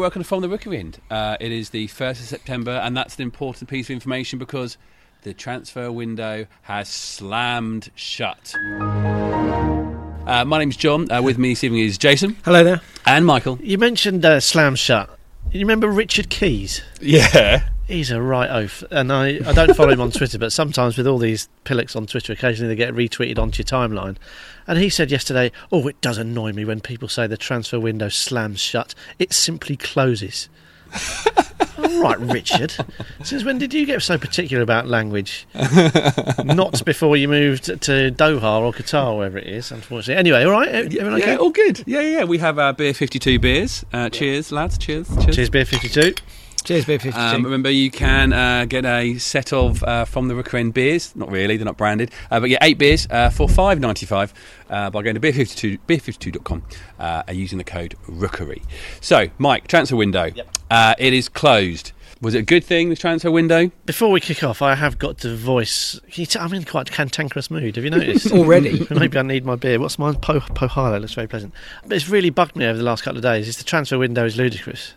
welcome to From the Rookery End. Uh, it is the 1st of September, and that's an important piece of information because the transfer window has slammed shut. Uh, my name's John. Uh, with me this evening is Jason Hello there. and Michael. You mentioned uh, Slam Shut. You remember Richard Keys? Yeah. He's a right oaf, and I, I don't follow him on Twitter, but sometimes with all these pillocks on Twitter, occasionally they get retweeted onto your timeline. And he said yesterday, "Oh, it does annoy me when people say the transfer window slams shut. It simply closes." all right, Richard. Since when did you get so particular about language? Not before you moved to Doha or Qatar, wherever it is. Unfortunately. Anyway, all right. Everyone okay? Yeah, all good. Yeah, yeah. We have our Beer 52 beers. Uh, cheers, lads. Cheers. Cheers. Cheers, beer fifty-two. Cheers, B52. Um, remember, you can uh, get a set of uh, from the Rookery End beers. Not really, they're not branded, uh, but yeah, eight beers uh, for five ninety five uh, by going to beer52 beer52.com uh, and using the code Rookery. So, Mike, transfer window. Yep. Uh, it is closed. Was it a good thing, the transfer window? Before we kick off, I have got to voice. Can you t- I'm in quite a cantankerous mood. Have you noticed? Already? Maybe I need my beer. What's mine? Po, Pohalo looks very pleasant. But it's really bugged me over the last couple of days. Is the transfer window is ludicrous.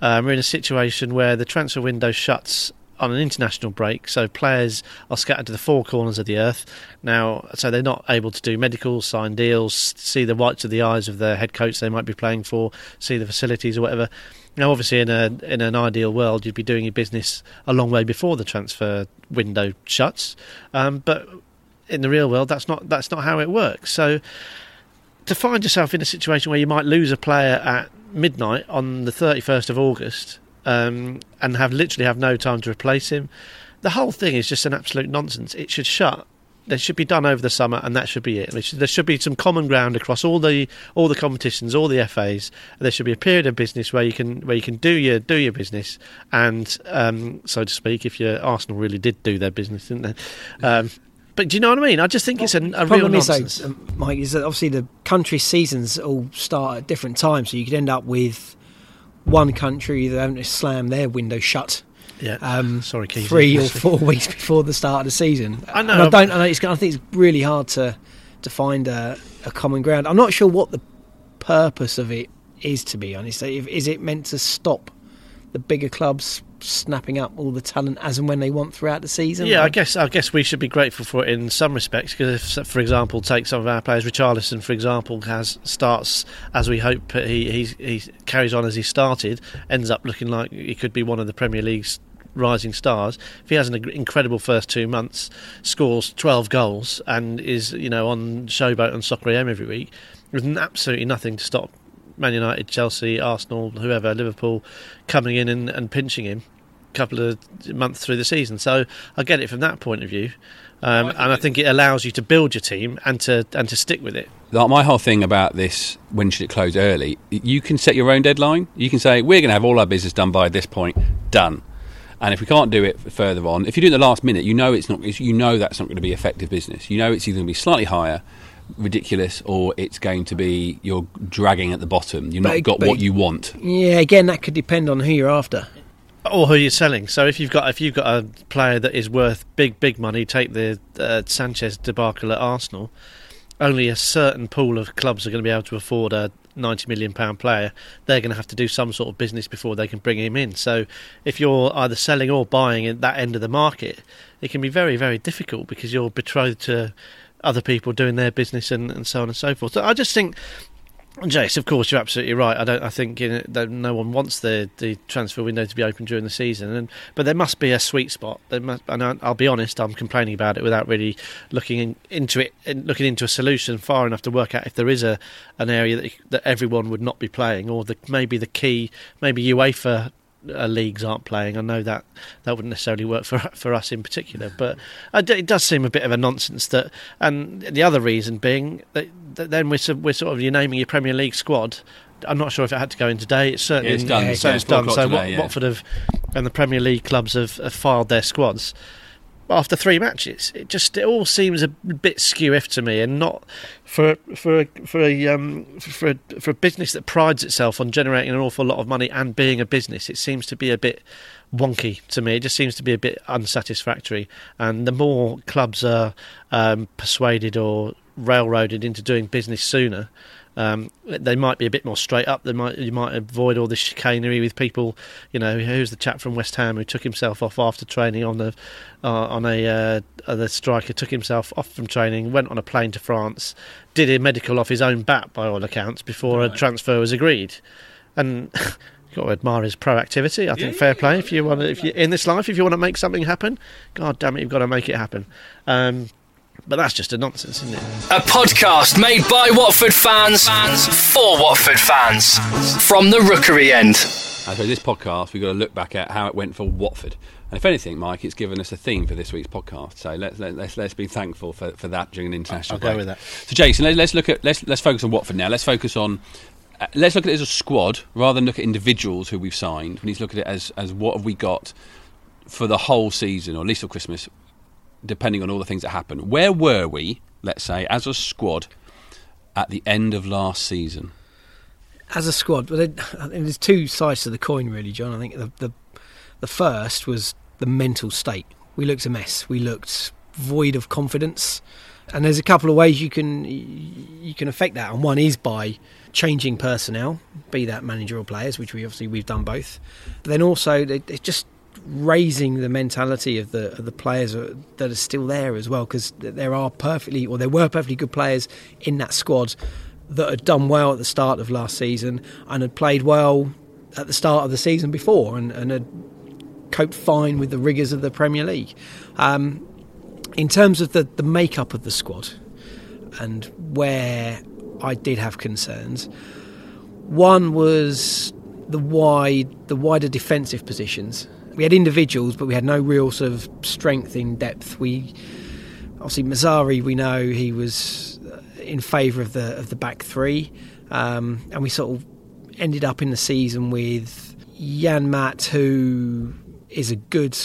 Um, we're in a situation where the transfer window shuts on an international break, so players are scattered to the four corners of the earth now. So they're not able to do medicals, sign deals, see the whites of the eyes of the head coach they might be playing for, see the facilities or whatever. Now, obviously, in a in an ideal world, you'd be doing your business a long way before the transfer window shuts. Um, but in the real world, that's not that's not how it works. So to find yourself in a situation where you might lose a player at midnight on the 31st of August um, and have literally have no time to replace him, the whole thing is just an absolute nonsense. It should shut. It should be done over the summer, and that should be it. There should, there should be some common ground across all the all the competitions, all the FAs. There should be a period of business where you can where you can do your do your business, and um, so to speak, if your Arsenal really did do their business, didn't they? Um, but do you know what I mean? I just think it's a, a real is, though, nonsense. um, Mike, is that obviously the country seasons all start at different times, so you could end up with one country either having to slam their window shut yeah. um, Sorry, Keith. three or four weeks before the start of the season. I know. And I don't. I, know it's, I think it's really hard to to find a, a common ground. I'm not sure what the purpose of it is, to be honest. If, is it meant to stop the bigger clubs snapping up all the talent as and when they want throughout the season? Yeah, I guess I guess we should be grateful for it in some respects because, if, for example, take some of our players, Richarlison, for example, has starts as we hope he he he carries on as he started, ends up looking like he could be one of the Premier League's rising stars. If he has an incredible first two months, scores twelve goals, and is you know on Showboat and Soccer AM every week, there's absolutely nothing to stop Man United, Chelsea, Arsenal, whoever, Liverpool, coming in and, and pinching him a couple of months through the season. So I get it from that point of view. Um, and I think it allows you to build your team and to and to stick with it. Like my whole thing about this, when should it close early? You can set your own deadline. You can say we're going to have all our business done by this point, done. And if we can't do it further on, if you do it the last minute, you know it's not. You know that's not going to be effective business. You know it's either going to be slightly higher, ridiculous, or it's going to be you're dragging at the bottom. You've not But- got but- what you want. Yeah, again, that could depend on who you're after. Or who you're selling. So if you've got if you've got a player that is worth big big money, take the uh, Sanchez debacle at Arsenal. Only a certain pool of clubs are going to be able to afford a 90 million pound player. They're going to have to do some sort of business before they can bring him in. So if you're either selling or buying at that end of the market, it can be very very difficult because you're betrothed to other people doing their business and, and so on and so forth. So I just think Jace, of course, you're absolutely right. I don't. I think no one wants the, the transfer window to be open during the season, and but there must be a sweet spot. There must, and I, I'll be honest, I'm complaining about it without really looking in, into it, looking into a solution far enough to work out if there is a an area that, that everyone would not be playing, or the, maybe the key, maybe UEFA uh, leagues aren't playing. I know that that wouldn't necessarily work for for us in particular, but I d- it does seem a bit of a nonsense that. And the other reason being that, that then we're we're sort of you're naming your Premier League squad. I'm not sure if it had to go in today. It's certainly Yeah, it's done. So Yeah, it's it's done. So today, yeah. Watford have and the Premier League clubs have, have filed their squads after three matches. It just it all seems a bit skew-iff to me, and not for for for a um, for for a business that prides itself on generating an awful lot of money and being a business. It seems to be a bit wonky to me. It just seems to be a bit unsatisfactory. And the more clubs are um, persuaded or railroaded into doing business sooner. Um, they might be a bit more straight up. They might you might avoid all the chicanery with people. You know, who's the chap from West Ham who took himself off after training on the uh, on a uh, the striker took himself off from training, went on a plane to France, did a medical off his own bat by all accounts before Right. a transfer was agreed, and. You've got to admire his proactivity. I think Yeah, fair yeah, play. If you want, to, if you in this life, if you want to make something happen, God damn it, you've got to make it happen. Um, but that's just a nonsense, isn't it? A podcast made by Watford fans for Watford fans. From the Rookery end. And so this podcast, we've got to look back at how it went for Watford. And if anything, Mike, it's given us a theme for this week's podcast. So let's let, let's let's be thankful for, for that during an international I'll go with that. So Jason, let, let's look at let's let's focus on Watford now. Let's focus on uh, let's look at it as a squad rather than look at individuals who we've signed. We need to look at it as as what have we got for the whole season, or at least for Christmas, depending on all the things that happen. Where were we, let's say, as a squad at the end of last season? as a squad, think there's two sides to the coin, really, John. I think the, the the first was the mental state. We looked a mess. We looked void of confidence, and there's a couple of ways you can you can affect that. And one is by changing personnel, be that manager or players, which we obviously we've done both. But then also it- it's just raising the mentality of the of the players that are still there as well, because there are perfectly or there were perfectly good players in that squad that had done well at the start of last season and had played well at the start of the season before and, and had coped fine with the rigours of the Premier League. Um, in terms of the, the makeup of the squad and where I did have concerns, one was the wide the wider defensive positions. We had individuals, but we had no real sort of strength in depth. We obviously Mazzarri, we know he was uh, in favour of the of the back three, um, and we sort of ended up in the season with Janmaat, who is a good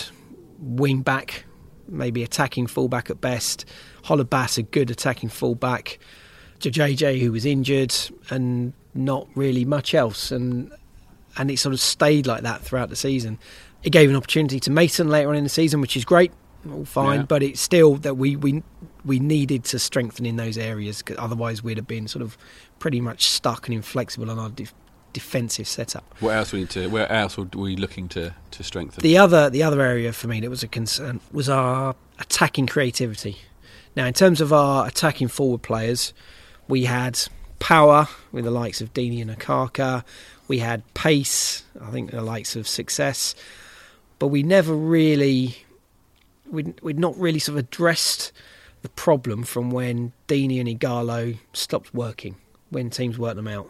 wing back, maybe attacking fullback at best. Holebas, a good attacking fullback. JJ, who was injured, and not really much else, and and it sort of stayed like that throughout the season. It gave an opportunity to Mason later on in the season, which is great, all fine, Yeah. but it's still that we we we needed to strengthen in those areas because otherwise we'd have been sort of pretty much stuck and inflexible on our def- defensive setup. What else we need to? Where else were we looking to to strengthen? The other the other area for me that was a concern was our attacking creativity. Now, in terms of our attacking forward players, we had power with the likes of Deeney and Okaka. We had pace, I think the likes of Success, but we never really we'd, we'd not really sort of addressed the problem from when Deeney and Ighalo stopped working when teams worked them out.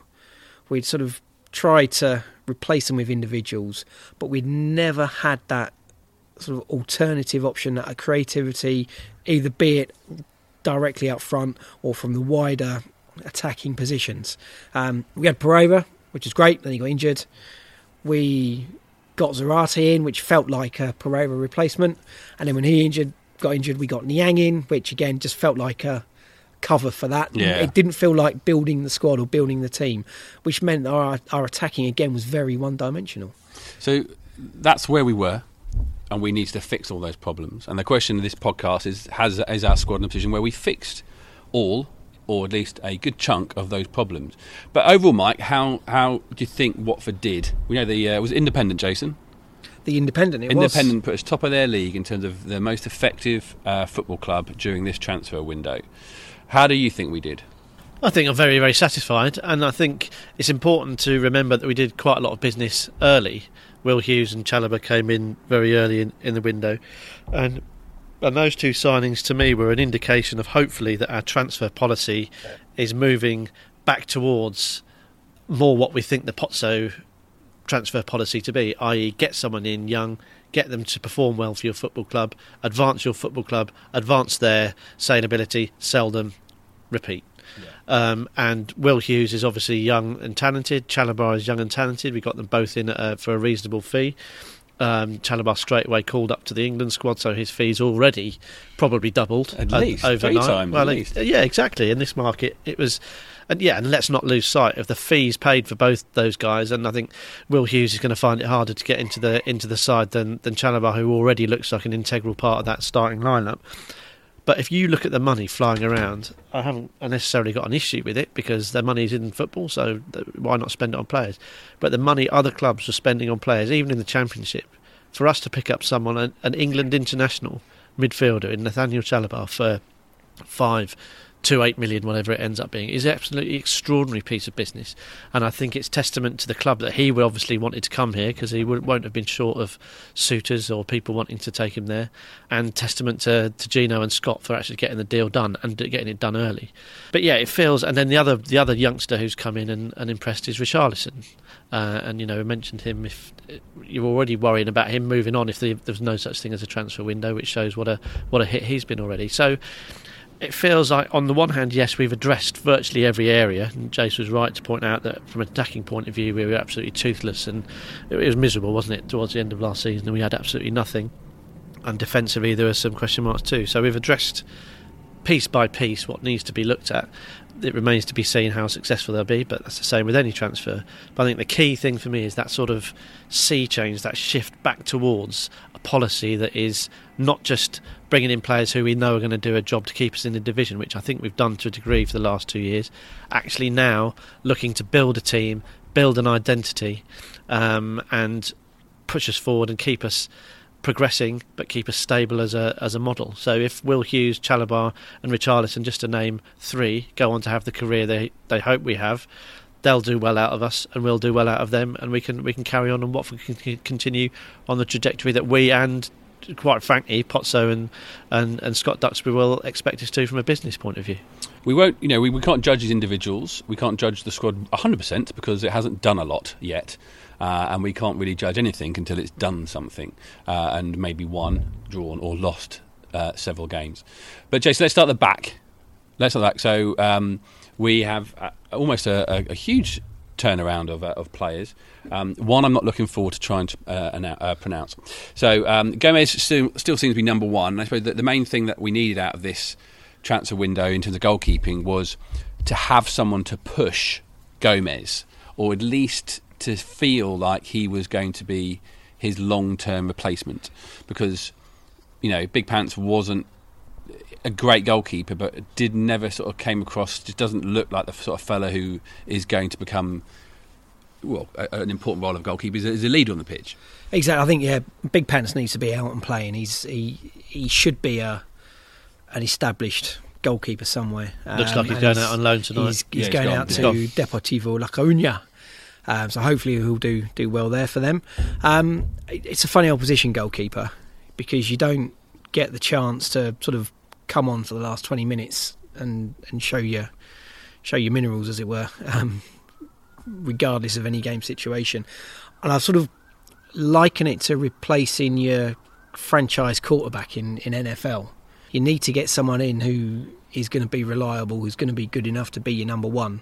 We'd sort of tried to replace them with individuals, but we'd never had that sort of alternative option, that creativity, either be it directly up front or from the wider attacking positions. Um, we had Pereyra, which is great, then he got injured. We got Zarate in, which felt like a Pereyra replacement, and then when he injured, got injured, we got Niang in, which again just felt like a cover for that. Yeah. It didn't feel like building the squad or building the team, which meant our our attacking again was very one dimensional. So that's where we were, and we needed to fix all those problems. And the question of this podcast is: Has is our squad in a position where we fixed all, or at least a good chunk of those problems? But overall, Mike, how how do you think Watford did? We know the uh, was independent, Jason. The independent, it was. Independent put us top of their league in terms of the most effective uh, football club during this transfer window. How do you think we did? I think I'm very, very satisfied, and I think it's important to remember that we did quite a lot of business early. Will Hughes and Chalobah came in very early in, in the window, and and those two signings to me were an indication of hopefully that our transfer policy is moving back towards more what we think the Pozzo transfer policy to be, i.e., get someone in young, get them to perform well for your football club, advance your football club, advance their saleability, sell them, repeat. Um, and Will Hughes is obviously young and talented. Chalobah is young and talented. We got them both in uh, for a reasonable fee. Um, Chalobah straight away called up to the England squad, so his fees already probably doubled At uh, least, three overnight. times well, it- least. yeah, exactly. In this market, it was, and yeah, and let's not lose sight of the fees paid for both those guys. And I think Will Hughes is going to find it harder to get into the into the side than than Chalobah, who already looks like an integral part of that starting lineup. But if you look at the money flying around, I haven't necessarily got an issue with it because the money's in football, so why not spend it on players? But the money other clubs are spending on players, even in the Championship, for us to pick up someone, an, an England international midfielder in Nathaniel Chalobah for five to eight million, whatever it ends up being, is an absolutely extraordinary piece of business. And I think it's testament to the club that he obviously wanted to come here because he won't have been short of suitors or people wanting to take him there. And testament to, to Gino and Scott for actually getting the deal done and getting it done early. But yeah, it feels. And then the other the other youngster who's come in and, and impressed is Richarlison. Uh, and you know, I mentioned him. If you're already worrying about him moving on, if the, there's no such thing as a transfer window, which shows what a what a hit he's been already. So it feels like, on the one hand, yes, we've addressed virtually every area. And Jace was right to point out that from an attacking point of view, we were absolutely toothless and it was miserable, wasn't it, towards the end of last season? And we had absolutely nothing. And defensively, there were some question marks too. So we've addressed piece by piece what needs to be looked at. It remains to be seen how successful they'll be, but that's the same with any transfer. But I think the key thing for me is that sort of sea change, that shift back towards policy that is not just bringing in players who we know are going to do a job to keep us in the division, which I think we've done to a degree for the last two years. Actually, now looking to build a team, build an identity, um, and push us forward and keep us progressing, but keep us stable as a as a model. So if Will Hughes, Chalobah, and Richarlison, just to name three, go on to have the career they they hope we have, they'll do well out of us, and we'll do well out of them, and we can we can carry on and Watford can continue on the trajectory that we and quite frankly, Pozzo and, and, and Scott Duxbury will expect us to from a business point of view. We won't, you know, we, we can't judge as individuals. We can't judge the squad 100% because it hasn't done a lot yet. Uh, and we can't really judge anything until it's done something uh, and maybe won, drawn, or lost uh, several games. But Jason, let's start the back. Let's start the back. So um, we have uh, almost a, a, huge turnaround of, uh, of players. Um, one, I'm not looking forward to trying to uh, uh, pronounce. So um, Gomes still, still seems to be number one. I suppose the, the main thing that we needed out of this transfer window in terms of goalkeeping was to have someone to push Gomes, or at least to feel like he was going to be his long-term replacement, because you know Big Pants wasn't a great goalkeeper, but did never sort of came across. Just doesn't look like the sort of fellow who is going to become well a, an important role of goalkeeper is a, leader on the pitch. Exactly. I think yeah, Big Pants needs to be out and playing. He's he he should be a an established goalkeeper somewhere. Looks um, like he's going out on loan tonight. He's, he's yeah, going out to Deportivo La Coruña. Um, so hopefully he'll do do well there for them. Um, it's a funny old position, goalkeeper, because you don't get the chance to sort of come on for the last 20 minutes and, and show your show your minerals, as it were, um, regardless of any game situation. And I sort of liken it to replacing your franchise quarterback in, in NFL. You need to get someone in who is going to be reliable, who's going to be good enough to be your number one.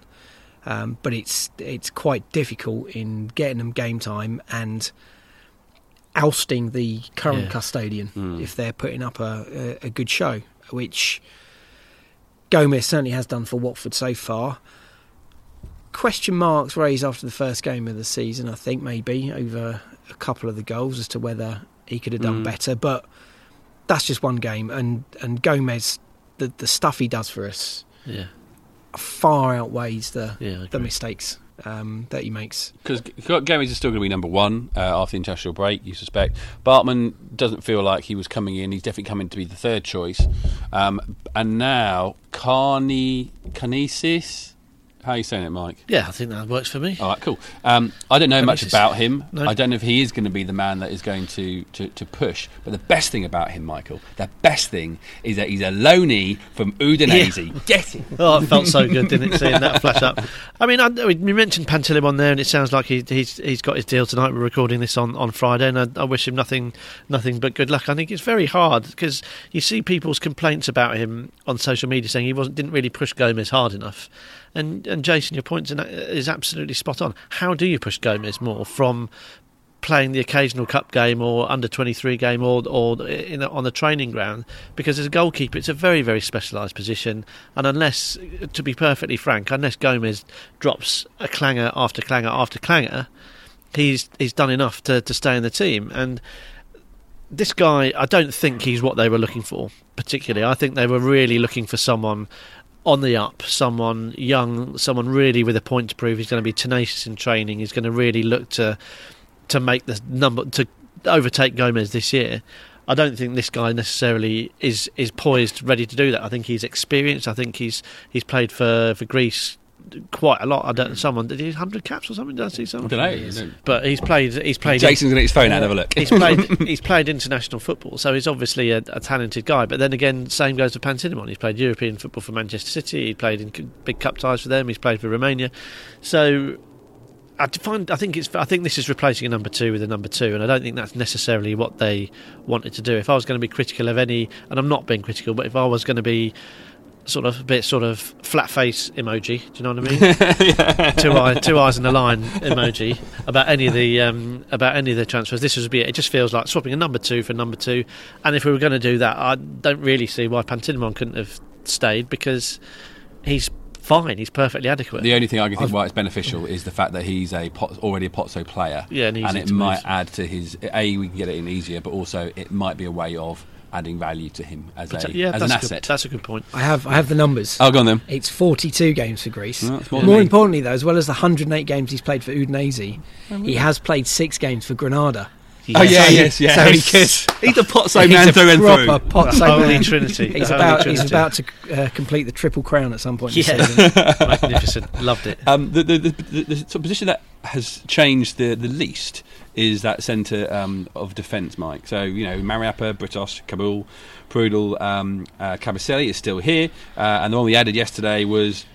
Um, but it's it's quite difficult in getting them game time and ousting the current yeah. custodian mm. if they're putting up a, a, a good show which Gomes certainly has done for Watford so far. Question marks raised after the first game of the season, I think, maybe over a couple of the goals as to whether he could have done mm. better. But that's just one game, and and Gomes, the the stuff he does for us, yeah. far outweighs the yeah, the mistakes um, that he makes. Because Gomes is still going to be number one uh, after the international break, you suspect. Bachmann doesn't feel like he was coming in. He's definitely coming to be the third choice. Um, and now, Carney, Karnezis how are you saying it, Mike? Yeah, I think that works for me. All right, cool. Um, I don't know much about him. No. I don't know if he is going to be the man that is going to, to, to, push. But the best thing about him, Michael, the best thing is that he's a loanee from Udinese. Yeah. Get it? Oh, it felt so good, didn't it, seeing that flash up? I mean, I, we mentioned Pantilimon there, and it sounds like he, he's he's got his deal tonight. We're recording this on, on Friday, and I, I wish him nothing nothing but good luck. I think it's very hard because you see people's complaints about him on social media saying he wasn't didn't really push Gomes hard enough. And and Jason, your point is absolutely spot on. How do you push Gomes more from playing the occasional cup game or under 23 game or or in a, on the training ground because as a goalkeeper it's a very very specialised position and unless to be perfectly frank unless Gomes drops a clanger after clanger after clanger he's he's done enough to, to stay in the team and this guy, I don't think he's what they were looking for particularly. I think they were really looking for someone on the up, someone young, someone really with a point to prove. He's going to be tenacious in training. He's going to really look to to make the number to overtake Gomes this year. I don't think this guy necessarily is is poised, ready to do that. I think he's experienced. I think he's he's played for, for Greece quite a lot. I don't. Someone did he hundred caps or something? Did I see I something? don't know. But he's played. He's played. Jason's going to get his phone out have a look. he's played. he's played international football, so he's obviously a, a talented guy. But then again, same goes for Pantilimon. He's played European football for Manchester City. He played in big cup ties for them. He's played for Romania. So I find. I think it's. I think this is replacing a number two with a number two, and I don't think that's necessarily what they wanted to do. If I was going to be critical of any, and I'm not being critical, but if I was going to be sort of a bit sort of flat face emoji. Do you know what I mean? two eyes, two eyes in a line emoji about any of the um, about any of the transfers. This would be it. It just feels like swapping a number two for number two. And if we were going to do that, I don't really see why Pantilimon couldn't have stayed because he's fine. He's perfectly adequate. The only thing I can think why it's beneficial is the fact that he's a pot, already a Pozzo player, Yeah, and easy it might move. add to his. A, we can get it in easier, but also it might be a way of adding value to him as a yeah, as an a good, asset. that's a good point. I have I have the numbers. oh, go on then. It's 42 games for Greece. Well, more More, importantly, though, as well as the 108 games he's played for Udinese, Oh, he has played six games for Granada. Oh yeah, So- yes, yes. so he could- he's a Pozzo he's man a through and proper through. Pozzo The Holy man. Trinity. He's The Holy about he's about to uh, complete the triple crown at some point. This season. Yeah, magnificent. Loved it. Um, the, the, the, the, the position that has changed the, the least is that centre um, of defence, Mike. So, you know, Mariappa, Britos, Kaboul, Prödl, um, uh, Kabasele is still here. Uh, and the one we added yesterday was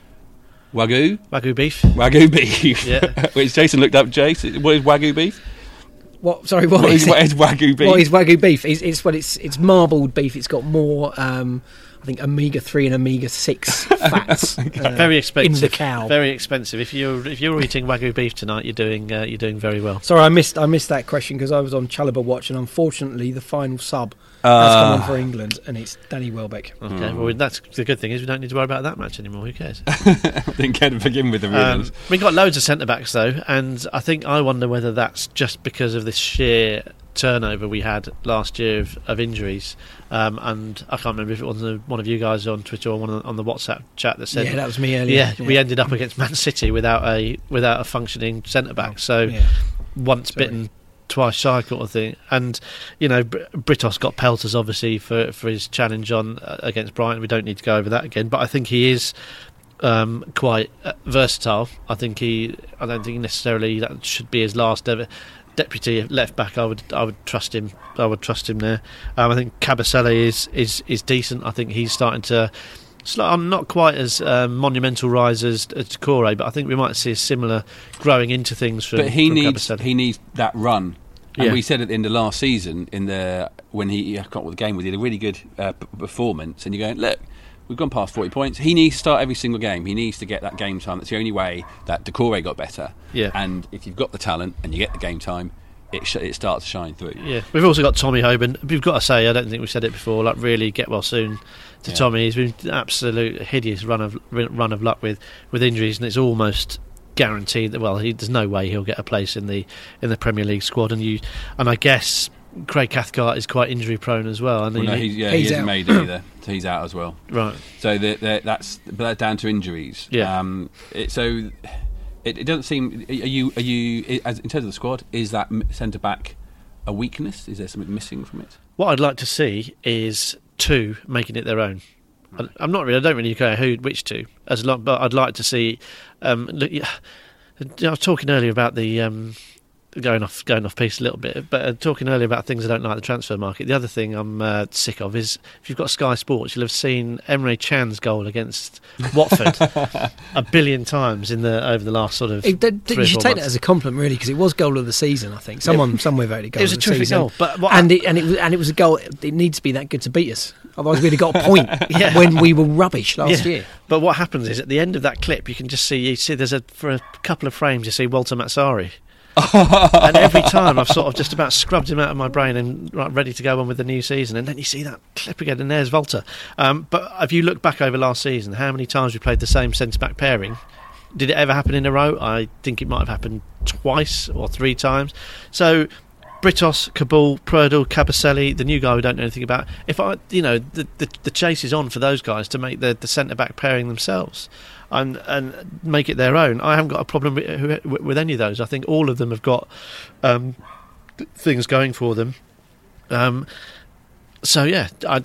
Wagyu. Wagyu beef. Wagyu beef. Yeah. Which Jason looked up, Jace. What is Wagyu beef? What? Sorry, what, What is is, what is Wagyu beef? What is wagyu beef? It's, it's well, it's it's marbled beef. It's got more, um, I think, omega three and omega six fats. uh, Very expensive. in the cow. Very expensive. If you're if you're eating wagyu beef tonight, you're doing uh, you're doing very well. Sorry, I missed I missed that question because I was on Chalobah Watch, and unfortunately, the final sub has Uh, come on for England, and it's Danny Welbeck. Okay, Hmm. well that's the good thing is we don't need to worry about that match anymore. Who cares? didn't care to begin with the Um, we got loads of centre backs though, and I think I wonder whether that's just because of this sheer turnover we had last year of, of injuries. Um, and I can't remember if it was one of you guys on Twitter or one on the WhatsApp chat that said, yeah, that was me earlier. yeah, we ended up against Man City without a without a functioning centre back. So Yeah. once Sorry. bitten, twice shy, sort of thing. And you know, Britos got pelters obviously for for his challenge on uh, against Brighton. We don't need to go over that again. But I think he is um, quite uh, versatile. I think he. I don't think necessarily that should be his last ever. Deputy left back, I would I would trust him. I would trust him there. Um, I think Kabasele is is is decent. I think he's starting to. I'm not quite as um, monumental rise as, as Doucouré, but I think we might see a similar growing into things from. But he from needs Kabasele. he needs that run. And Yeah. we said at the end of last season, in the when he I can't the game was, he had a really good uh, performance, and you're going, look, we've gone past 40 points. He needs to start every single game. He needs to get that game time. That's the only way that Doucouré got better. Yeah. And if you've got the talent and you get the game time, it sh- it starts to shine through. Yeah, we've also got Tommy Hoban. We've got to say, I don't think we've said it before. Like, really get well soon to Yeah. Tommy. He's been an absolute hideous run of run of luck with, with injuries, and it's almost guaranteed that. Well, he, there's no way he'll get a place in the in the Premier League squad. And you, and I guess Craig Cathcart is quite injury prone as well. And Well, no, he- he's, yeah, He's he hasn't made it either. So he's out as well. right. So the, the, that's but that's down to injuries. Yeah. Um, it, so it, it doesn't seem. Are you are you as in terms of the squad? Is that centre back a weakness? Is there something missing from it? What I'd like to see is two making it their own. I- I'm not really. I don't really care who, which two, as long. But I'd like to see. Um, look, I was talking earlier about the um, going off going off piece a little bit, but uh, talking earlier about things I don't like the transfer market. The other thing I'm uh, sick of is if you've got Sky Sports, you'll have seen Emre Can's goal against Watford a billion times in the over the last sort of. It, that- three or you should four take that as a compliment, really, because it was goal of the season. I think someone somewhere voted goal It was a of the terrific season. goal, but what and it and it was and it was a goal. It needs to be that good to beat us. Otherwise, we'd have got a point Yeah. when we were rubbish last Yeah. year. But what happens is at the end of that clip, you can just see you see there's a for a couple of frames you see Walter Mazzarri, and every time I've sort of just about scrubbed him out of my brain and right, ready to go on with the new season, and then you see that clip again, and there's Volta. Um, but if you look back over last season, how many times we played the same centre back pairing? Did it ever happen in a row? I think it might have happened twice or three times. So Britos, Kaboul, Prödl, Kabasele, the new guy we don't know anything about. If I, you know, the the, the chase is on for those guys to make the, the centre back pairing themselves, and and make it their own. I haven't got a problem with, with any of those. I think all of them have got um, things going for them. Um, so yeah, I,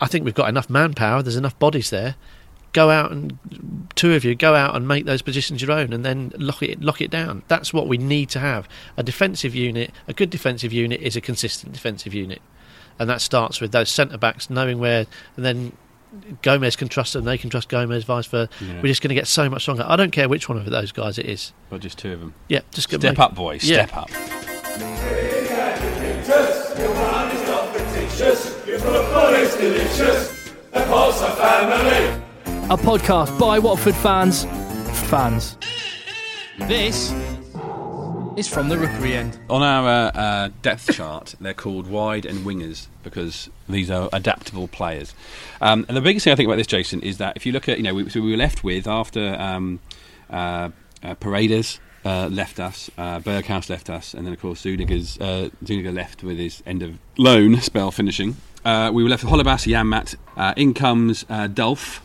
I, think we've got enough manpower. There's enough bodies there. Go out and two of you go out and make those positions your own, and then lock it lock it down. That's what we need to have. A defensive unit, a good defensive unit, is a consistent defensive unit, and that starts with those centre backs knowing where, and then Gomes can trust them, they can trust Gomes, vice versa. Yeah. We're just going to get so much stronger. I don't care which one of those guys it is. But just two of them. Yeah, just Step make- up, boys. Yeah. Step up. A podcast by Watford fans, fans. This is from the Rookery end. On our uh, uh, depth chart, they're called wide and wingers because these are adaptable players. Um, and the biggest thing I think about this, Jason, is that if you look at, you know, we, so we were left with after um, uh, uh, Paredes uh, left us, Berghuis left us, and then of course Zuniga's, Zuniga left with his end of loan spell finishing. We were left with Holebas, Janmaat. Uh, in comes Dolph.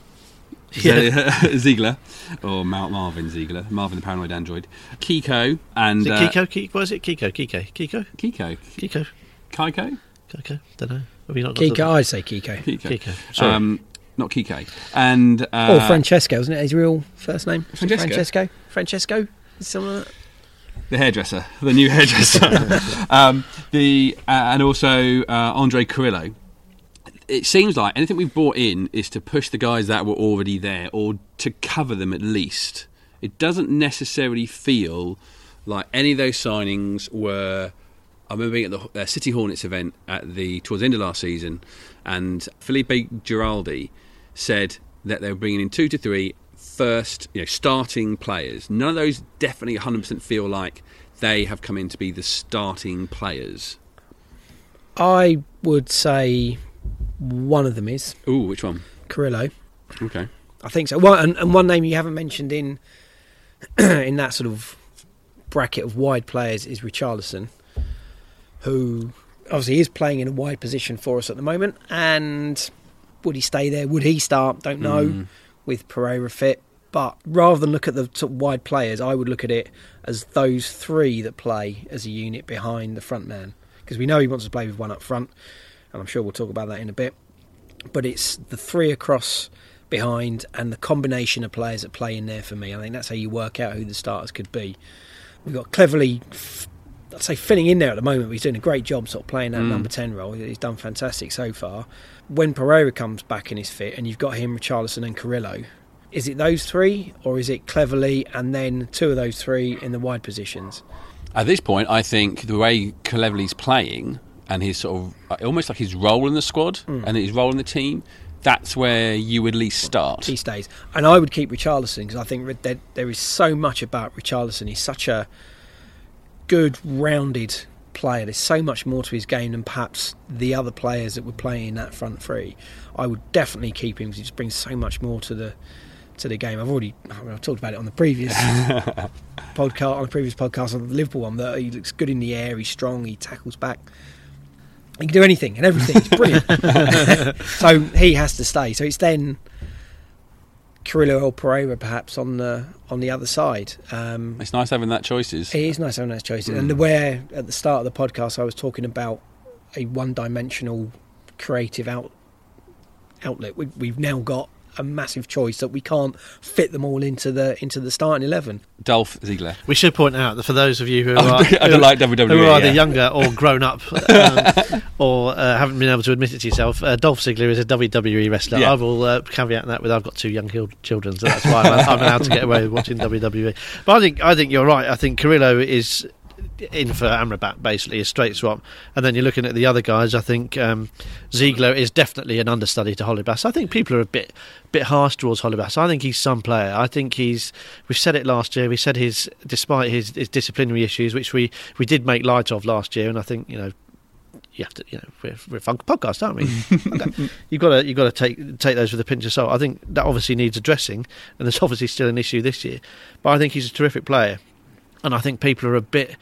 Yeah. Ziggler, or Mar- Marvin Zeegelaar, Marvin the Paranoid Android, Kiko, and Is it uh, Kiko? Kiko? What is it? Kiko? Kiko? Kiko? Kiko, Kiko? Kiko, Kiko? Don't know. Have you not Kiko, the- I'd say Kiko. Kiko, Kiko. Sorry. Um, not Kike, and uh, or Francesco, isn't it? His real first name? Francesco? Francesco. Francesco. Is someone like that? the hairdresser, the new hairdresser, um, the uh, and also uh, Andre Carrillo. It seems like anything we've brought in is to push the guys that were already there, or to cover them at least. It doesn't necessarily feel like any of those signings were. I remember being at the uh, City Hornets event at the towards the end of last season, and Felipe Giraldi said that they were bringing in two to three first, you know, starting players. None of those definitely 100% feel like they have come in to be the starting players. I would say one of them is Ooh, which one? Carrillo. Okay. I think so. One, and, and one name you haven't mentioned in in that sort of bracket of wide players is Richarlison, who obviously is playing in a wide position for us at the moment. And would he stay there? Would he start? Don't know. Mm. With Pereyra fit, but rather than look at the sort of wide players, I would look at it as those three that play as a unit behind the front man, because we know he wants to play with one up front, and I'm sure we'll talk about that in a bit. But it's the three across behind and the combination of players that play in there for me. I think that's how you work out who the starters could be. We've got Cleverley, I'd say, filling in there at the moment. but He's doing a great job sort of playing that Mm. number 10 role. He's done fantastic so far. When Pereyra comes back and is fit, and you've got him, Richarlison, and Carrillo, is it those three, or is it Cleverley and then two of those three in the wide positions? At this point, I think the way Cleverley's playing and his sort of uh, almost like his role in the squad and his role in the team, that's where you would at least start. he stays. And I would keep Richarlison because I think there, there is so much about Richarlison. He's such a good, rounded player. There's so much more to his game than perhaps the other players that were playing in that front three. I would definitely keep him because he just brings so much more to the to the game. I've already I mean, I've talked about it on the previous podcast on the previous podcast on the Liverpool one that he looks good in the air. He's strong. He tackles back. He can do anything and everything. It's brilliant. so he has to stay. So it's then Carrillo or Pereyra perhaps on the on the other side. Um, It's nice having that choices. it is nice having those choices. Mm. And where at the start of the podcast I was talking about a one-dimensional creative out outlet, we, we've now got a massive choice that we can't fit them all into the into the starting eleven. Dolph Ziggler. We should point out that for those of you who are, I don't like WWE. who are either yeah. younger or grown up um, or uh, haven't been able to admit it to yourself, uh, Dolph Ziggler is a WWE wrestler. Yeah. I will uh, caveat that with I've got two young chil- children, so that's why I'm, I'm allowed to get away with watching WWE. But I think I think you're right. I think Carrillo is in for Amrabat basically a straight swap, and then you're looking at the other guys. I think um, Zeegelaar is definitely an understudy to Holebas. I think people are a bit bit harsh towards Holebas. I think he's some player. I think he's. We've said it last year. We said his despite his, his disciplinary issues, which we we did make light of last year, and I think you know. You have to, you know, we're, we're a fun podcast, aren't we? Okay. You've got to, you've got to take take those with a pinch of salt. I think that obviously needs addressing, and there's obviously still an issue this year. But I think he's a terrific player, and I think people are a bit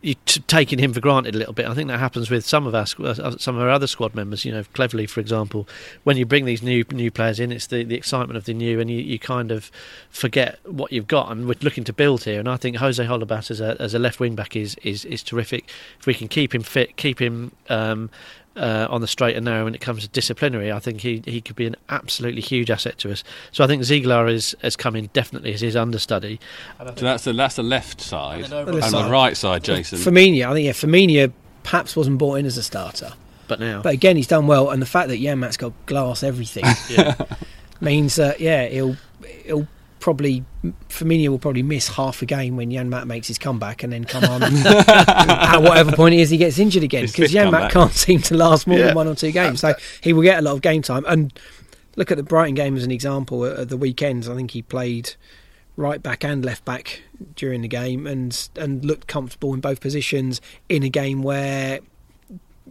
you're t- taking him for granted a little bit. I think that happens with some of our uh, some of our other squad members. You know, Cleverley, for example, when you bring these new new players in, it's the, the excitement of the new, and you, you kind of forget what you've got. And we're looking to build here, and I think Jose Holebas as a as a left wing back is, is is terrific. If we can keep him fit, keep him. Um, uh, on the straight and narrow when it comes to disciplinary, I think he, he could be an absolutely huge asset to us. So I think Zeegelaar is, has come in definitely as his understudy. So that's the that's the left side, And then and the the right side, Jason. Firmino, I think yeah, Firmino perhaps wasn't brought in as a starter, But now, but again he's done well, and the fact that Janmaat's got glass everything yeah. means that yeah he'll he'll probably Firmino will probably miss half a game when Janmaat makes his comeback and then come on at whatever point it is he gets injured again because fifth Janmaat can't seem to last more Yeah. than one or two games, so he will get a lot of game time. And look at the Brighton game as an example. At at the weekends, I think he played right back and left back during the game and and looked comfortable in both positions in a game where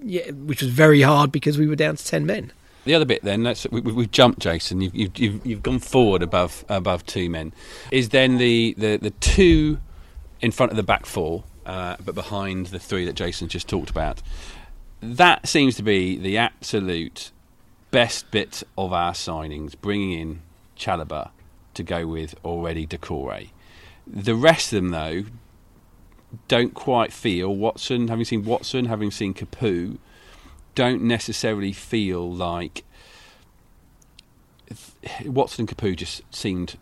yeah, which was very hard because we were down to ten men. The other bit, then, we, we've jumped, Jason. You've, you've, you've, gone forward above above two men. Is then the, the, the two in front of the back four, uh, but behind the three that Jason just talked about. That seems to be the absolute best bit of our signings, bringing in Chalobah to go with already Doucouré. The rest of them, though, don't quite feel Watson. Having seen Watson, having seen Capoue, don't necessarily feel like Watson and Capoue just seemed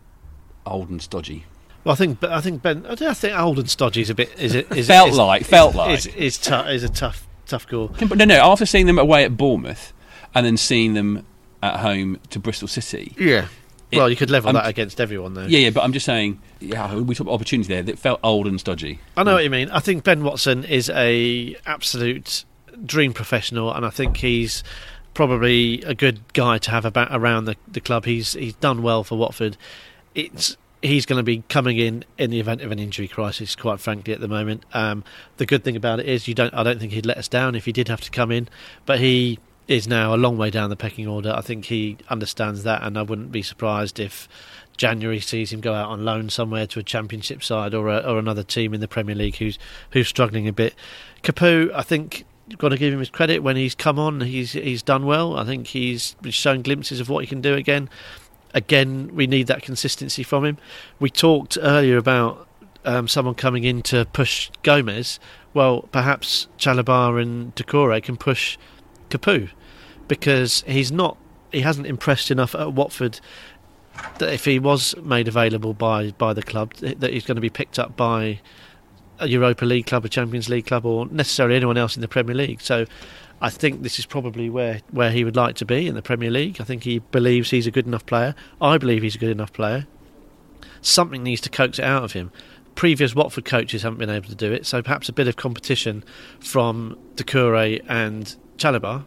old and stodgy. Well, I think, I think Ben. I think old and stodgy is a bit. Is it? Is Felt is, like, felt like. is, is, tough. Is a tough, tough call. But no, no. After seeing them away at Bournemouth and then seeing them at home to Bristol City, Yeah. It- well, you could level I'm- that against everyone, though. yeah, yeah. But I'm just saying, yeah, we took opportunity there that felt old and stodgy. I know what you mean. I think Ben Watson is a absolute dream professional, and I think he's probably a good guy to have about around the, the club. He's he's done well for Watford. It's he's going to be coming in in the event of an injury crisis. Quite frankly, at the moment, um, the good thing about it is you don't. I don't think he'd let us down if he did have to come in, but he is now a long way down the pecking order. I think he understands that, and I wouldn't be surprised if January sees him go out on loan somewhere to a championship side or a, or another team in the Premier League who's who's struggling a bit. Capoue, I think got to give him his credit when he's come on. He's he's done well. I think he's shown glimpses of what he can do again. Again, we need that consistency from him. We talked earlier about um, someone coming in to push Gomes. Well, perhaps Chalobah and Doucouré can push Capoue because he's not. He hasn't impressed enough at Watford that if he was made available by by the club, that he's going to be picked up by a Europa League club, a Champions League club, or necessarily anyone else in the Premier League. So, I think this is probably where where he would like to be in the Premier League. I think he believes he's a good enough player. I believe he's a good enough player. Something needs to coax it out of him. Previous Watford coaches haven't been able to do it, so perhaps a bit of competition from Doucouré and Chalobah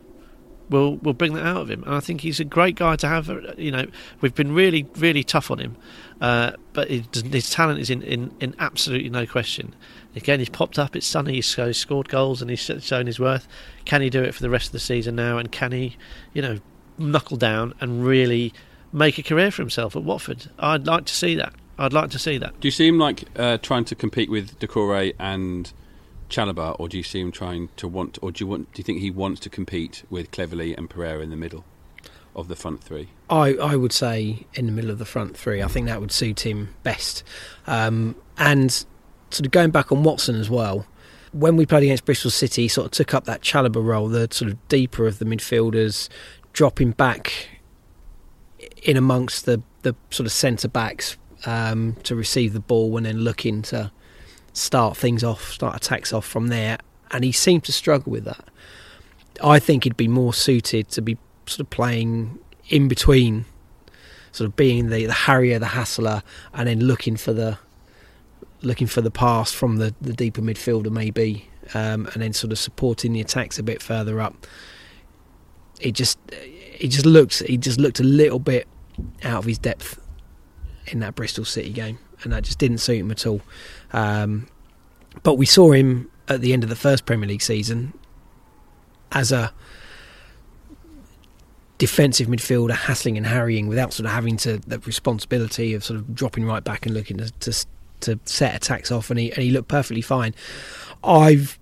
will will bring that out of him. And I think he's a great guy to have. You know, we've been really really tough on him, uh, but his talent is in, in, in absolutely no question. Again, he's popped up. It's sunny. He's, he's scored goals and he's shown his worth. Can he do it for the rest of the season now? And can he, you know, knuckle down and really make a career for himself at Watford? I'd like to see that. I'd like to see that. Do you see him like uh, trying to compete with Doucouré and Chalobah, or do you see him trying to want, or do you want? Do you think he wants to compete with Cleverley and Pereyra in the middle of the front three? I, I would say in the middle of the front three. I think that would suit him best. Um, and sort of going back on Watson as well. When we played against Bristol City, he sort of took up that Chalobah role, the sort of deeper of the midfielders, dropping back in amongst the, the sort of centre backs um, to receive the ball and then looking to start things off, start attacks off from there. And he seemed to struggle with that. I think he'd be more suited to be sort of playing in between, sort of being the, the harrier, the hassler, and then looking for the looking for the pass from the, the deeper midfielder maybe, um, and then sort of supporting the attacks a bit further up. It just he just looked he just looked a little bit out of his depth in that Bristol City game, and that just didn't suit him at all. Um, but we saw him at the end of the first Premier League season as a defensive midfielder hassling and harrying without sort of having to the responsibility of sort of dropping right back and looking to, to to set attacks off, and he and he looked perfectly fine. I've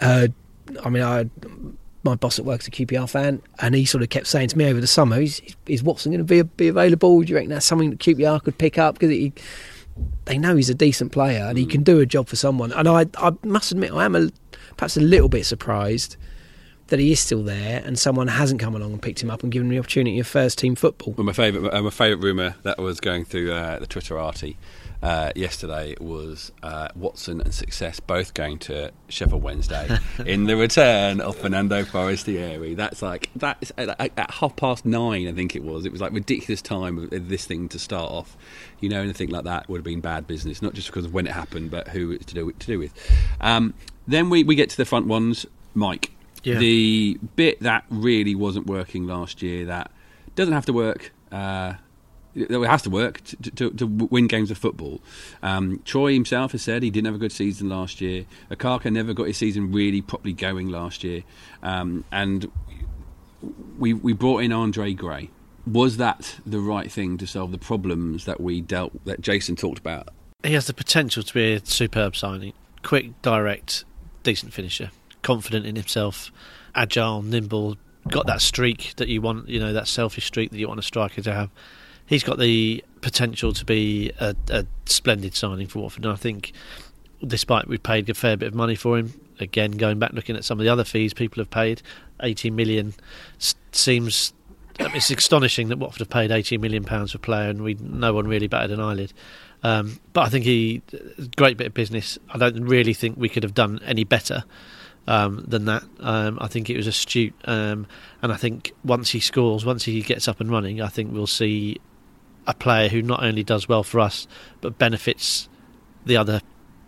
I mean, I my boss at work's a QPR fan, and he sort of kept saying to me over the summer, "Is, is Watson going to be be available? Do you reckon that's something that QPR could pick up because he?" They know he's a decent player and he can do a job for someone. And I, I must admit, I am a, perhaps a little bit surprised that he is still there and someone hasn't come along and picked him up and given him the opportunity of first team football. Well, my favourite, uh, my favourite rumour that was going through uh, the Twitterati uh, yesterday was uh, Watson and Success both going to Sheffield Wednesday in the return of Fernando Forestieri. That's like that's at, at, half past nine, I think it was. It was like ridiculous time of this thing to start off. You know, anything like that would have been bad business, not just because of when it happened, but who it's to do to do with. Um, then we, we get to the front ones, Mike. Yeah. The bit that really wasn't working last year that doesn't have to work. Uh, it has to work to, to, to win games of football. Um, Troy himself has said he didn't have a good season last year. Okaka never got his season really properly going last year, um, and we we brought in Andre Gray. Was that the right thing to solve the problems that we dealt that Jason talked about? He has the potential to be a superb signing. Quick, direct, decent finisher. Confident in himself, agile, nimble. Got that streak that you want. You know that selfish streak that you want a striker to have he's got the potential to be a, a splendid signing for Watford. And I think, despite we've paid a fair bit of money for him, again going back looking at some of the other fees people have paid, 80 million seems. It's astonishing that Watford have paid 18 million pounds for player, and we no one really batted an eyelid. Um, but I think he great bit of business. I don't really think we could have done any better. Um, than that. Um, I think it was astute, um, and I think once he scores, once he gets up and running, I think we'll see a player who not only does well for us but benefits the other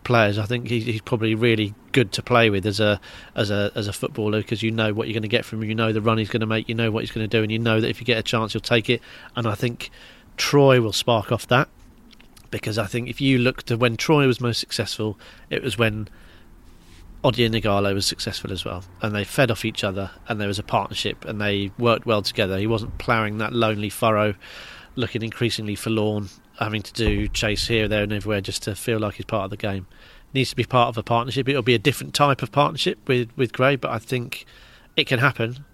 players. I think he's probably really good to play with as a as a as a footballer because you know what you're going to get from him. You know the run he's going to make. You know what he's going to do, and you know that if you get a chance, you'll take it. And I think Troy will spark off that because I think if you look to when Troy was most successful, it was when Odion Ighalo was successful as well, and they fed off each other, and there was a partnership, and they worked well together. He wasn't ploughing that lonely furrow looking increasingly forlorn, having to do chase here, there, and everywhere just to feel like he's part of the game. Needs to be part of a partnership. It'll be a different type of partnership with with Gray, but I think it can happen.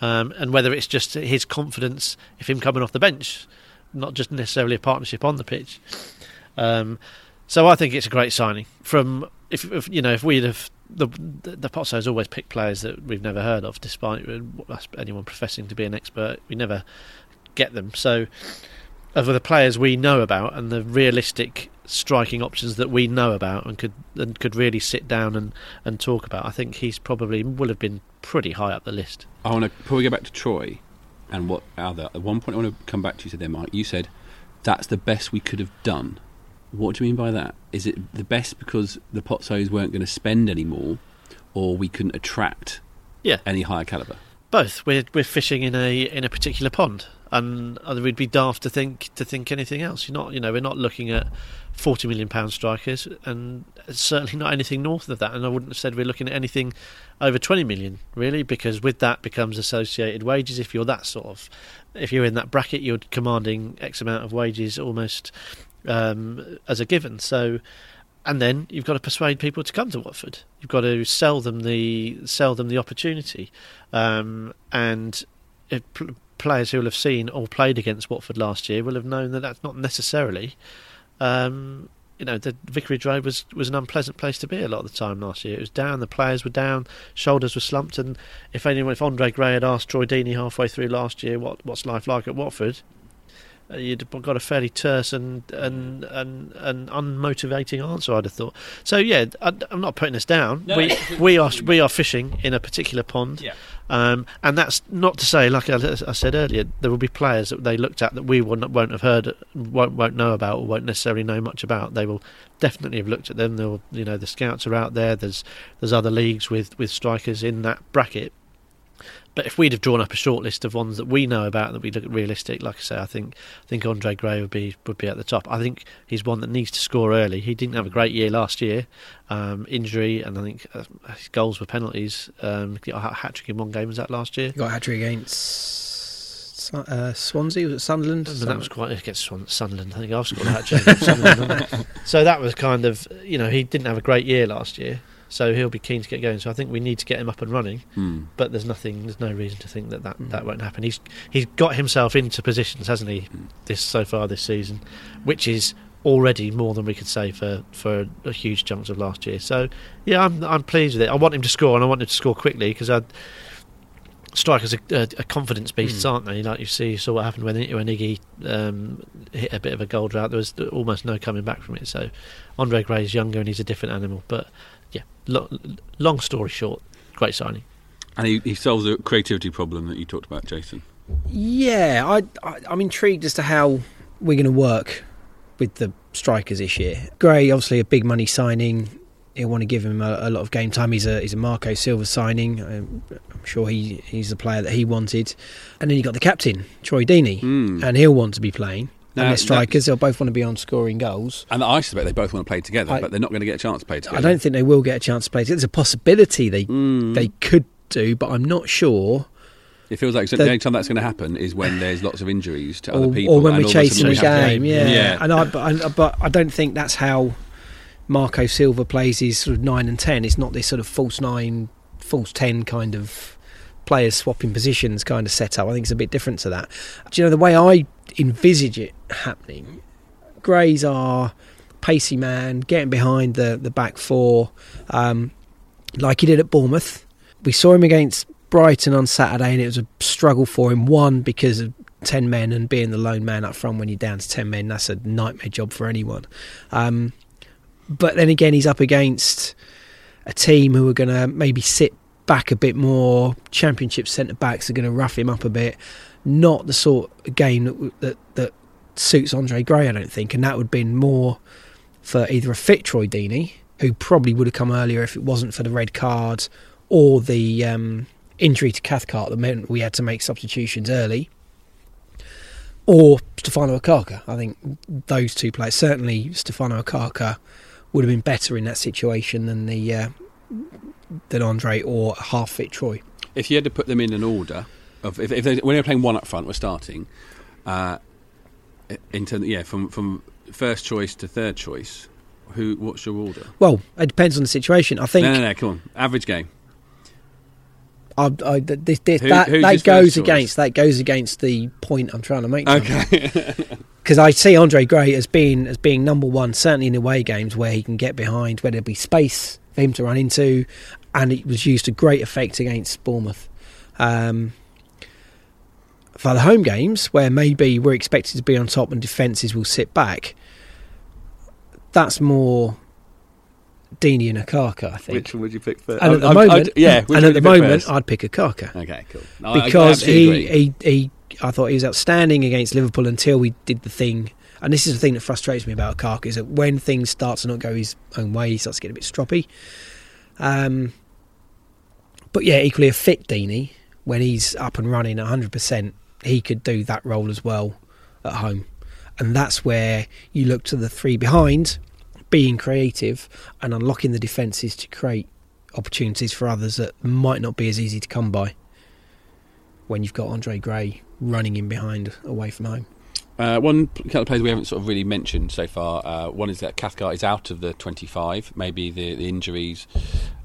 Um, and whether it's just his confidence, if him coming off the bench, not just necessarily a partnership on the pitch. Um, so I think it's a great signing. From if, if you know if we'd have the the, the Pozzo's always picked players that we've never heard of, despite anyone professing to be an expert. We never get them. So of the players we know about and the realistic striking options that we know about and could and could really sit down and, and talk about. I think he's probably will have been pretty high up the list. I want to before we go back to Troy and what other at one point I want to come back to you said there, Mike. You said that's the best we could have done. What do you mean by that? Is it the best because the Pozzos weren't going to spend any more, or we couldn't attract yeah. any higher caliber? Both. We're we're fishing in a in a particular pond and we'd be daft to think to think anything else. You're not, you know, we're not looking at forty million pound strikers, and certainly not anything north of that. And I wouldn't have said we're looking at anything over twenty million, really, because with that becomes associated wages. If you're that sort of, if you're in that bracket, you're commanding X amount of wages almost um, as a given. So. And then you've got to persuade people to come to Watford. You've got to sell them the sell them the opportunity, um, and it, players who will have seen or played against Watford last year will have known that that's not necessarily. Um, you know, the Vicarage Road was, was an unpleasant place to be a lot of the time last year. It was down, the players were down, shoulders were slumped, and if anyone, if Andre Gray had asked Troy Deeney halfway through last year what what's life like at Watford, you'd got a fairly terse and and and, and unmotivating answer. I'd have thought. So yeah, I, am not putting this down. No, we we are we are fishing in a particular pond. Yeah. Um, and that's not to say, like I, I, said earlier, there will be players that they looked at that we won't, won't have heard, won't, won't know about, or won't necessarily know much about. They will definitely have looked at them. They'll, you know, the scouts are out there. There's there's other leagues with, with strikers in that bracket but if we'd have drawn up a short list of ones that we know about that we look at realistic, like I say, I think I think Andre Gray would be would be at the top. I think he's one that needs to score early. He didn't have a great year last year, um, injury, and I think uh, his goals were penalties. Um, he got a hat trick in one game. Was that last year? He got a hat trick against uh, Swansea was it Sunderland? And that was quite against Swan- Sunderland. I think I've scored a hat trick. against Sunderland, haven't I? so that was kind of, you know, he didn't have a great year last year, so he'll be keen to get going. So I think we need to get him up and running. Hmm. But there's nothing, there's no reason to think that that, that won't happen. He's he's got himself into positions, hasn't he? This so far this season, which is already more than we could say for for a huge chunks of last year. So yeah, I'm I'm pleased with it. I want him to score, and I want him to score quickly because I. Strikers are a, a confidence beasts, Mm. aren't they? Like you see, you saw what happened when when Iggy um, hit a bit of a goal drought. There was almost no coming back from it. So Andre Gray's younger and he's a different animal. But yeah, lo- long story short, great signing. And he, he solves the creativity problem that you talked about, Jason. Yeah, I, I I'm intrigued as to how we're going to work with the strikers this year. Gray, obviously a big money signing. He'll want to give him a, a lot of game time. He's a he's a Marco Silva signing. Um, I'm sure he he's the player that he wanted. And then you got the captain Troy Deeney, Hmm. and he'll want to be playing. And they're strikers. They'll both want to be on scoring goals. And I suspect they both want to play together, I- but they're not going to get a chance to play together. I don't think they will get a chance to play. Together. There's a possibility they Mm. they could do, but I'm not sure. It feels like The- the only time that's going to happen is when there's lots of injuries to other people, or when we're all of a chasing the we have to- game. Yeah. Yeah. and I but, I but I don't think that's how Marco Silva plays his sort of nine and ten. It's not this sort of false nine, false ten kind of players swapping positions kind of setup. I think it's a bit different to that. Do you know the way I envisage it happening? Greys are pacey man, getting behind the the back four, um, like he did at Bournemouth. We saw him against Brighton on Saturday, and it was a struggle for him. One because of ten men and being the lone man up front when you're down to ten men, that's a nightmare job for anyone. Um, but then again, he's up against a team who are going to maybe sit back a bit more. Championship centre backs are going to rough him up a bit. Not the sort of game that that, that suits Andre Gray, I don't think, and that would have been more for either a fit Troy Deeney, who probably would have come earlier if it wasn't for the red card or the um, injury to Cathcart that meant we had to make substitutions early. Or Stefano Okaka. I think those two players, certainly Stefano Okaka, would have been better in that situation than the uh, than Andre or half fit Troy. If you had to put them in an order of if, if they, when they're playing one up front, we're starting. Uh, in terms, yeah, from from first choice to third choice. Who? What's your order? Well, it depends on the situation. I think no, no, no. Come on, average game. I, I, this, this, Who- that, that goes against that goes against the point I'm trying to make. Okay. because I see Andre Gray as being as being number one, certainly in away games where he can get behind, where there'll be space for him to run into, and it was used to great effect against Bournemouth. Um, for the home games, where maybe we're expected to be on top and defences will sit back, that's more Deeney and Okaka, I think. Which one would you pick first? and at the I'm- moment, I'd- yeah. and at the moment, first? I'd pick Okaka okay, cool. No, because he, he he I thought he was outstanding against Liverpool until we did the thing. And this is the thing that frustrates me about Kark is that when things start to not go his own way, he starts to get a bit stroppy. Um, but yeah, equally a fit Deeney when he's up and running at 100%, he could do that role as well at home. And that's where you look to the three behind, being creative and unlocking the defences to create opportunities for others that might not be as easy to come by when you've got Andre Gray running in behind away from home. Uh, one couple of players we haven't sort of really mentioned so far. Uh, one is that Cathcart is out of the 25. Maybe the, the injuries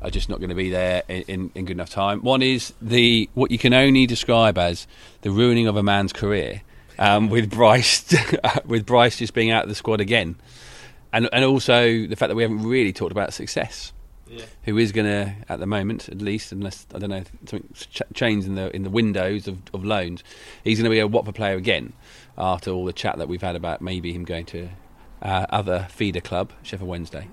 are just not going to be there in, in, in good enough time. One is the what you can only describe as the ruining of a man's career, um, with Brice with Brice just being out of the squad again, and and also the fact that we haven't really talked about success. Who is going to, at the moment, at least, unless I don't know something ch- changed in the in the windows of, of loans, he's going to be a Watford player again after all the chat that we've had about maybe him going to uh, other feeder club, Sheffield Wednesday.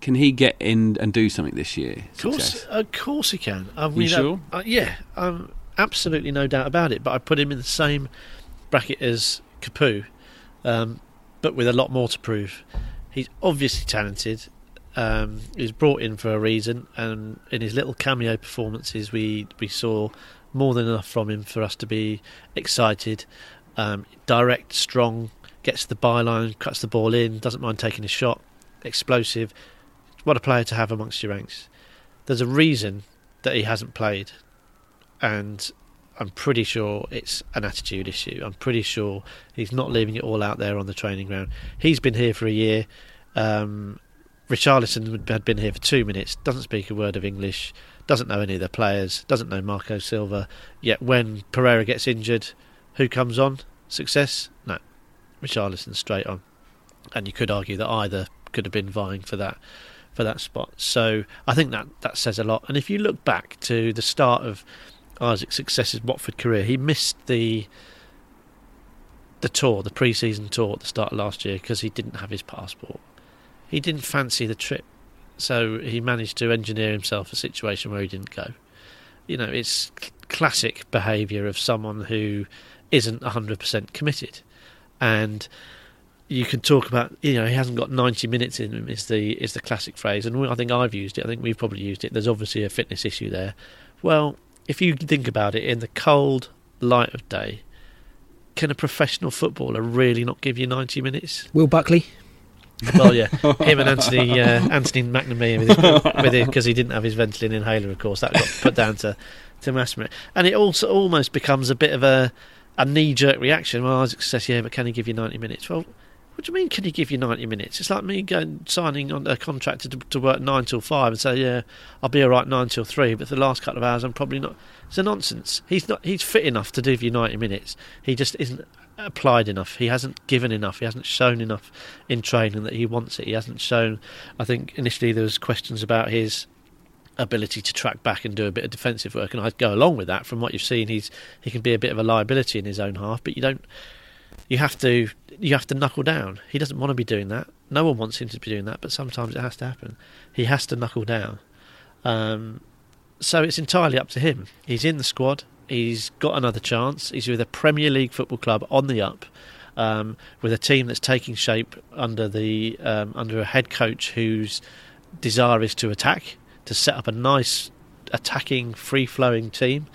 Can he get in and do something this year? Of course, Success? of course he can. I You mean, uh, sure? uh, yeah, um, absolutely no doubt about it. But I put him in the same bracket as Capoue, um, but with a lot more to prove. He's obviously talented. Um, he's brought in for a reason, and in his little cameo performances, we we saw more than enough from him for us to be excited. Um, direct, strong, gets the byline, cuts the ball in, doesn't mind taking a shot, explosive. What a player to have amongst your ranks. There's a reason that he hasn't played, and I'm pretty sure it's an attitude issue. I'm pretty sure he's not leaving it all out there on the training ground. He's been here for a year. Um, Richarlison had been here for two minutes, doesn't speak a word of English, doesn't know any of the players, doesn't know Marco Silva. Yet when Pereyra gets injured, who comes on? Success? No. Richarlison straight on. And you could argue that either could have been vying for that for that spot. So I think that that says a lot. And if you look back to the start of Isaac's Success's Watford career, he missed the the tour, the pre-season tour at the start of last year because he didn't have his passport. He didn't fancy the trip, so he managed to engineer himself a situation where he didn't go. You know, it's classic behaviour of someone who isn't 100% committed. And you can talk about, you know, he hasn't got 90 minutes in him is the is the classic phrase, and I think I've used it. I think we've probably used it. There's obviously a fitness issue there. Well, if you think about it, in the cold light of day, can a professional footballer really not give you 90 minutes? Will Buckley? Well, yeah, him and Anthony uh, Anthony McNamee because he didn't have his Ventolin inhaler. Of course, that got put down to to Massimo, and it also almost becomes a bit of a a knee jerk reaction. Well, Isaac says, "Yeah, but can he give you ninety minutes?" Well, what do you mean? Can he give you ninety minutes? It's like me going signing on a contract to, to work nine till five and say, "Yeah, I'll be all right nine till three, but the last couple of hours, I'm probably not." It's a nonsense. He's not. He's fit enough to do you ninety minutes. He just isn't applied enough. He hasn't given enough. He hasn't shown enough in training that he wants it. He hasn't shown. I think initially there was questions about his ability to track back and do a bit of defensive work, and I'd go along with that. From what you've seen, he's he can be a bit of a liability in his own half, but you don't. You have to you have to knuckle down. He doesn't want to be doing that. No one wants him to be doing that, but sometimes it has to happen. He has to knuckle down. Um, so it's entirely up to him. He's in the squad. He's got another chance. He's with a Premier League football club on the up, um, with a team that's taking shape under the um, under a head coach whose desire is to attack, to set up a nice attacking, free flowing team.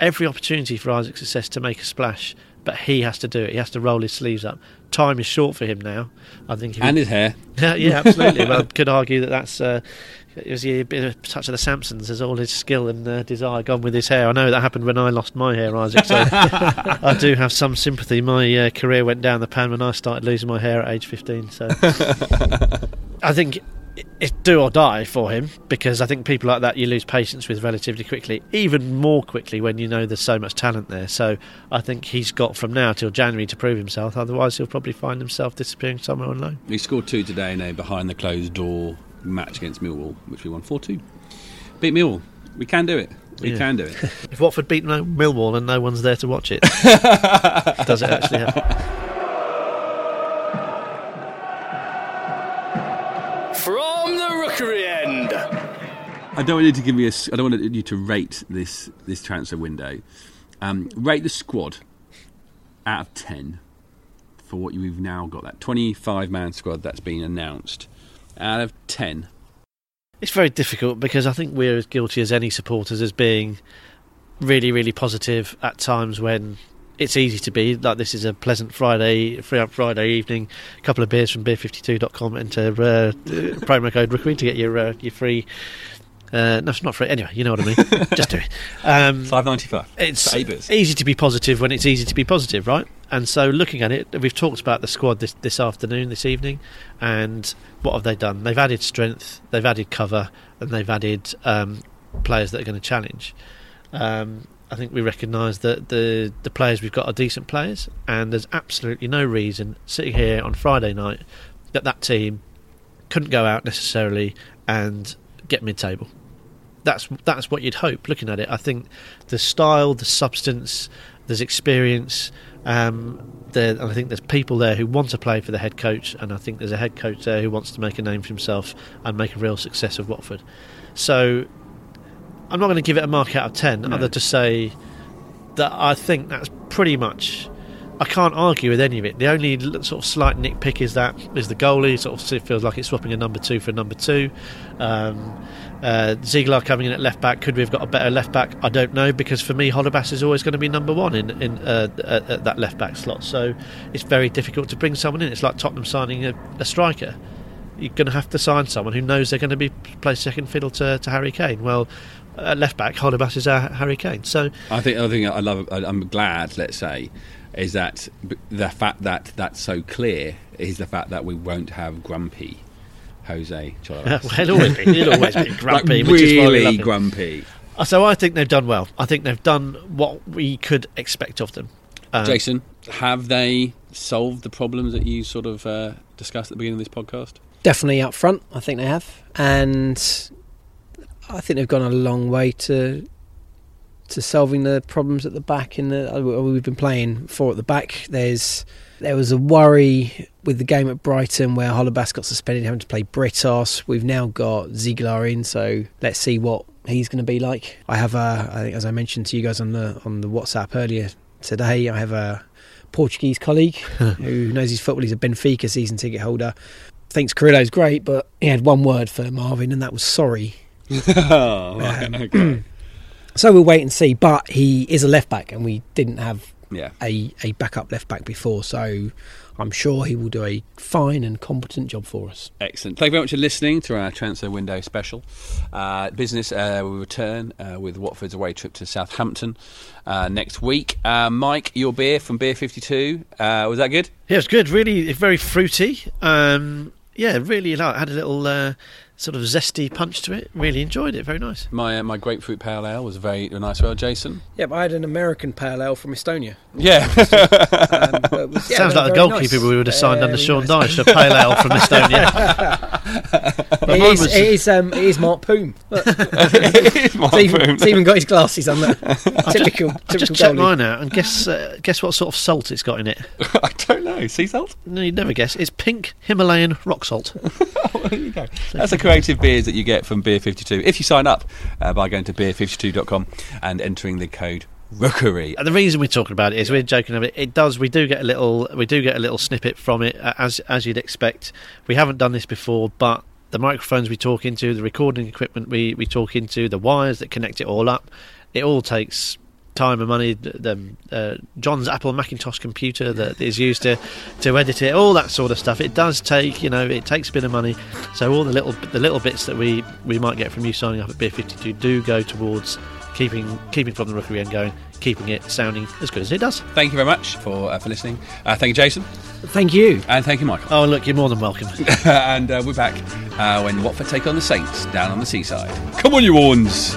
Every opportunity for Isaac Success to make a splash, but he has to do it. He has to roll his sleeves up. Time is short for him now. I think. And his hair. Yeah, yeah, absolutely. well, I could argue that that's uh, it was a bit of a touch of the Samsons. There's all his skill and uh, desire gone with his hair. I know that happened when I lost my hair, Isaac. So I do have some sympathy. My uh, career went down the pan when I started losing my hair at age 15. So I think it's do or die for him because I think people like that you lose patience with relatively quickly, even more quickly when you know there's so much talent there. So I think he's got from now till January to prove himself. Otherwise, he'll probably find himself disappearing somewhere on loan. He scored two today in a behind the closed door match against Millwall, which we won 4 2. Beat Millwall. We can do it. We Yeah. can do it. If Watford beat Millwall and no one's there to watch it, does it actually happen? I don't want you to give me a. I don't want you to rate this this transfer window. Um, rate the squad out of ten for what you've now got. That twenty-five man squad that's been announced. Out of ten, It's very difficult because I think we're as guilty as any supporters as being really, really positive at times when it's easy to be. Like this is a pleasant Friday, free Friday evening. A couple of beers from beer52.com enter uh, promo code Rookery to get your uh, your free. Uh, no, it's not free. Anyway, you know what I mean. Just do it. Um, five ninety-five. it's For Abers. easy to be positive when it's easy to be positive, right? And so, looking at it, we've talked about the squad this this afternoon, this evening, and what have they done? They've added strength, they've added cover, and they've added um, players that are going to challenge. Um, I think we recognise that the the players we've got are decent players, and there's absolutely no reason sitting here on Friday night that that team couldn't go out necessarily and get mid-table. That's that's what you'd hope. Looking at it, I think the style, the substance, there's experience. Um, there, and I think there's people there who want to play for the head coach, and I think there's a head coach there who wants to make a name for himself and make a real success of Watford. So I'm not going to give it a mark out of ten, No. other to say that I think that's pretty much. I can't argue with any of it. The only sort of slight nitpick is that is the goalie. Sort of feels like it's swapping a number two for a number two. Um, uh, Ziegler coming in at left back. Could we have got a better left back? I don't know because for me, Holebas is always going to be number one in in uh, at, at that left back slot. So it's very difficult to bring someone in. It's like Tottenham signing a, a striker. You're going to have to sign someone who knows they're going to be play second fiddle to, to Harry Kane. Well, at left back, Holebas is our Harry Kane. So I think the other thing I love, I- I'm glad, let's say, is that the fact that that's so clear is the fact that we won't have grumpy Jose well, he'll always be, he'll always be grumpy, like which is why we really grumpy. Uh, So I think they've done well. I think they've done what we could expect of them. Um, Jason, have they solved the problems that you sort of uh, discussed at the beginning of this podcast? Definitely up front, I think they have, and I think they've gone a long way to to solving the problems at the back. In the uh, we've been playing four at the back. There's there was a worry with the game at Brighton where Holebas got suspended, having to play Britos. We've now got Ziegler in, so let's see what he's going to be like. I have a, I think as I mentioned to you guys on the on the WhatsApp earlier today, I have a Portuguese colleague who knows his football. He's a Benfica season ticket holder. Thinks Carrillo's great, but he had one word for Marvin, and that was sorry. oh, right, okay. So we'll wait and see. But he is a left back, and we didn't have yeah. a, a backup left back before. So I'm sure he will do a fine and competent job for us. Excellent. Thank you very much for listening to our transfer window special. Uh, business uh, will return uh, with Watford's away trip to Southampton uh, next week. Uh, Mike, your beer from Beer 52, uh, was that good? Yeah, it was good. Really, very fruity. Um, yeah, really like. Had a little uh, sort of zesty punch to it. Really enjoyed it. Very nice. My uh, my grapefruit pale ale was very nice. Well, Jason. Yeah, but I had an American pale ale from Estonia. Yeah. Um, was- yeah, Sounds like a goalkeeper nice. we would have signed Uh, under Sean nice. Dyche, a pale ale from Estonia. It mine is, was- it is, um, it is Mart Poom. Look, Mark Stephen, Boom. Stephen got his glasses on there. typical, I typical just checked mine out and guess uh, guess what sort of salt it's got in it. I don't know. Sea salt? No, you'd never guess. It's pink Himalayan rock salt. Oh, there you go. That's the creative beers that you get from Beer 52 if you sign up uh, by going to beer52.com and entering the code Rookery. And the reason we're talking about it is we're joking about it. It does. We do get a little. We do get a little snippet from it, uh, as as you'd expect. We haven't done this before, but the microphones we talk into, the recording equipment we we talk into, the wires that connect it all up, it all takes time and money. The, the uh, John's Apple Macintosh computer that is used to to edit it, all that sort of stuff. It does take, you know, it takes a bit of money. So all the little the little bits that we we might get from you signing up at Beer Fifty Two do go towards keeping keeping from the rookery end going, keeping it sounding as good as it does. Thank you very much for uh, for listening. Uh, thank you, Jason, Thank you. and thank you, Michael. Oh, look, you're more than welcome. and uh, we're back uh, when Watford take on the Saints down on the seaside. Come on, you horns!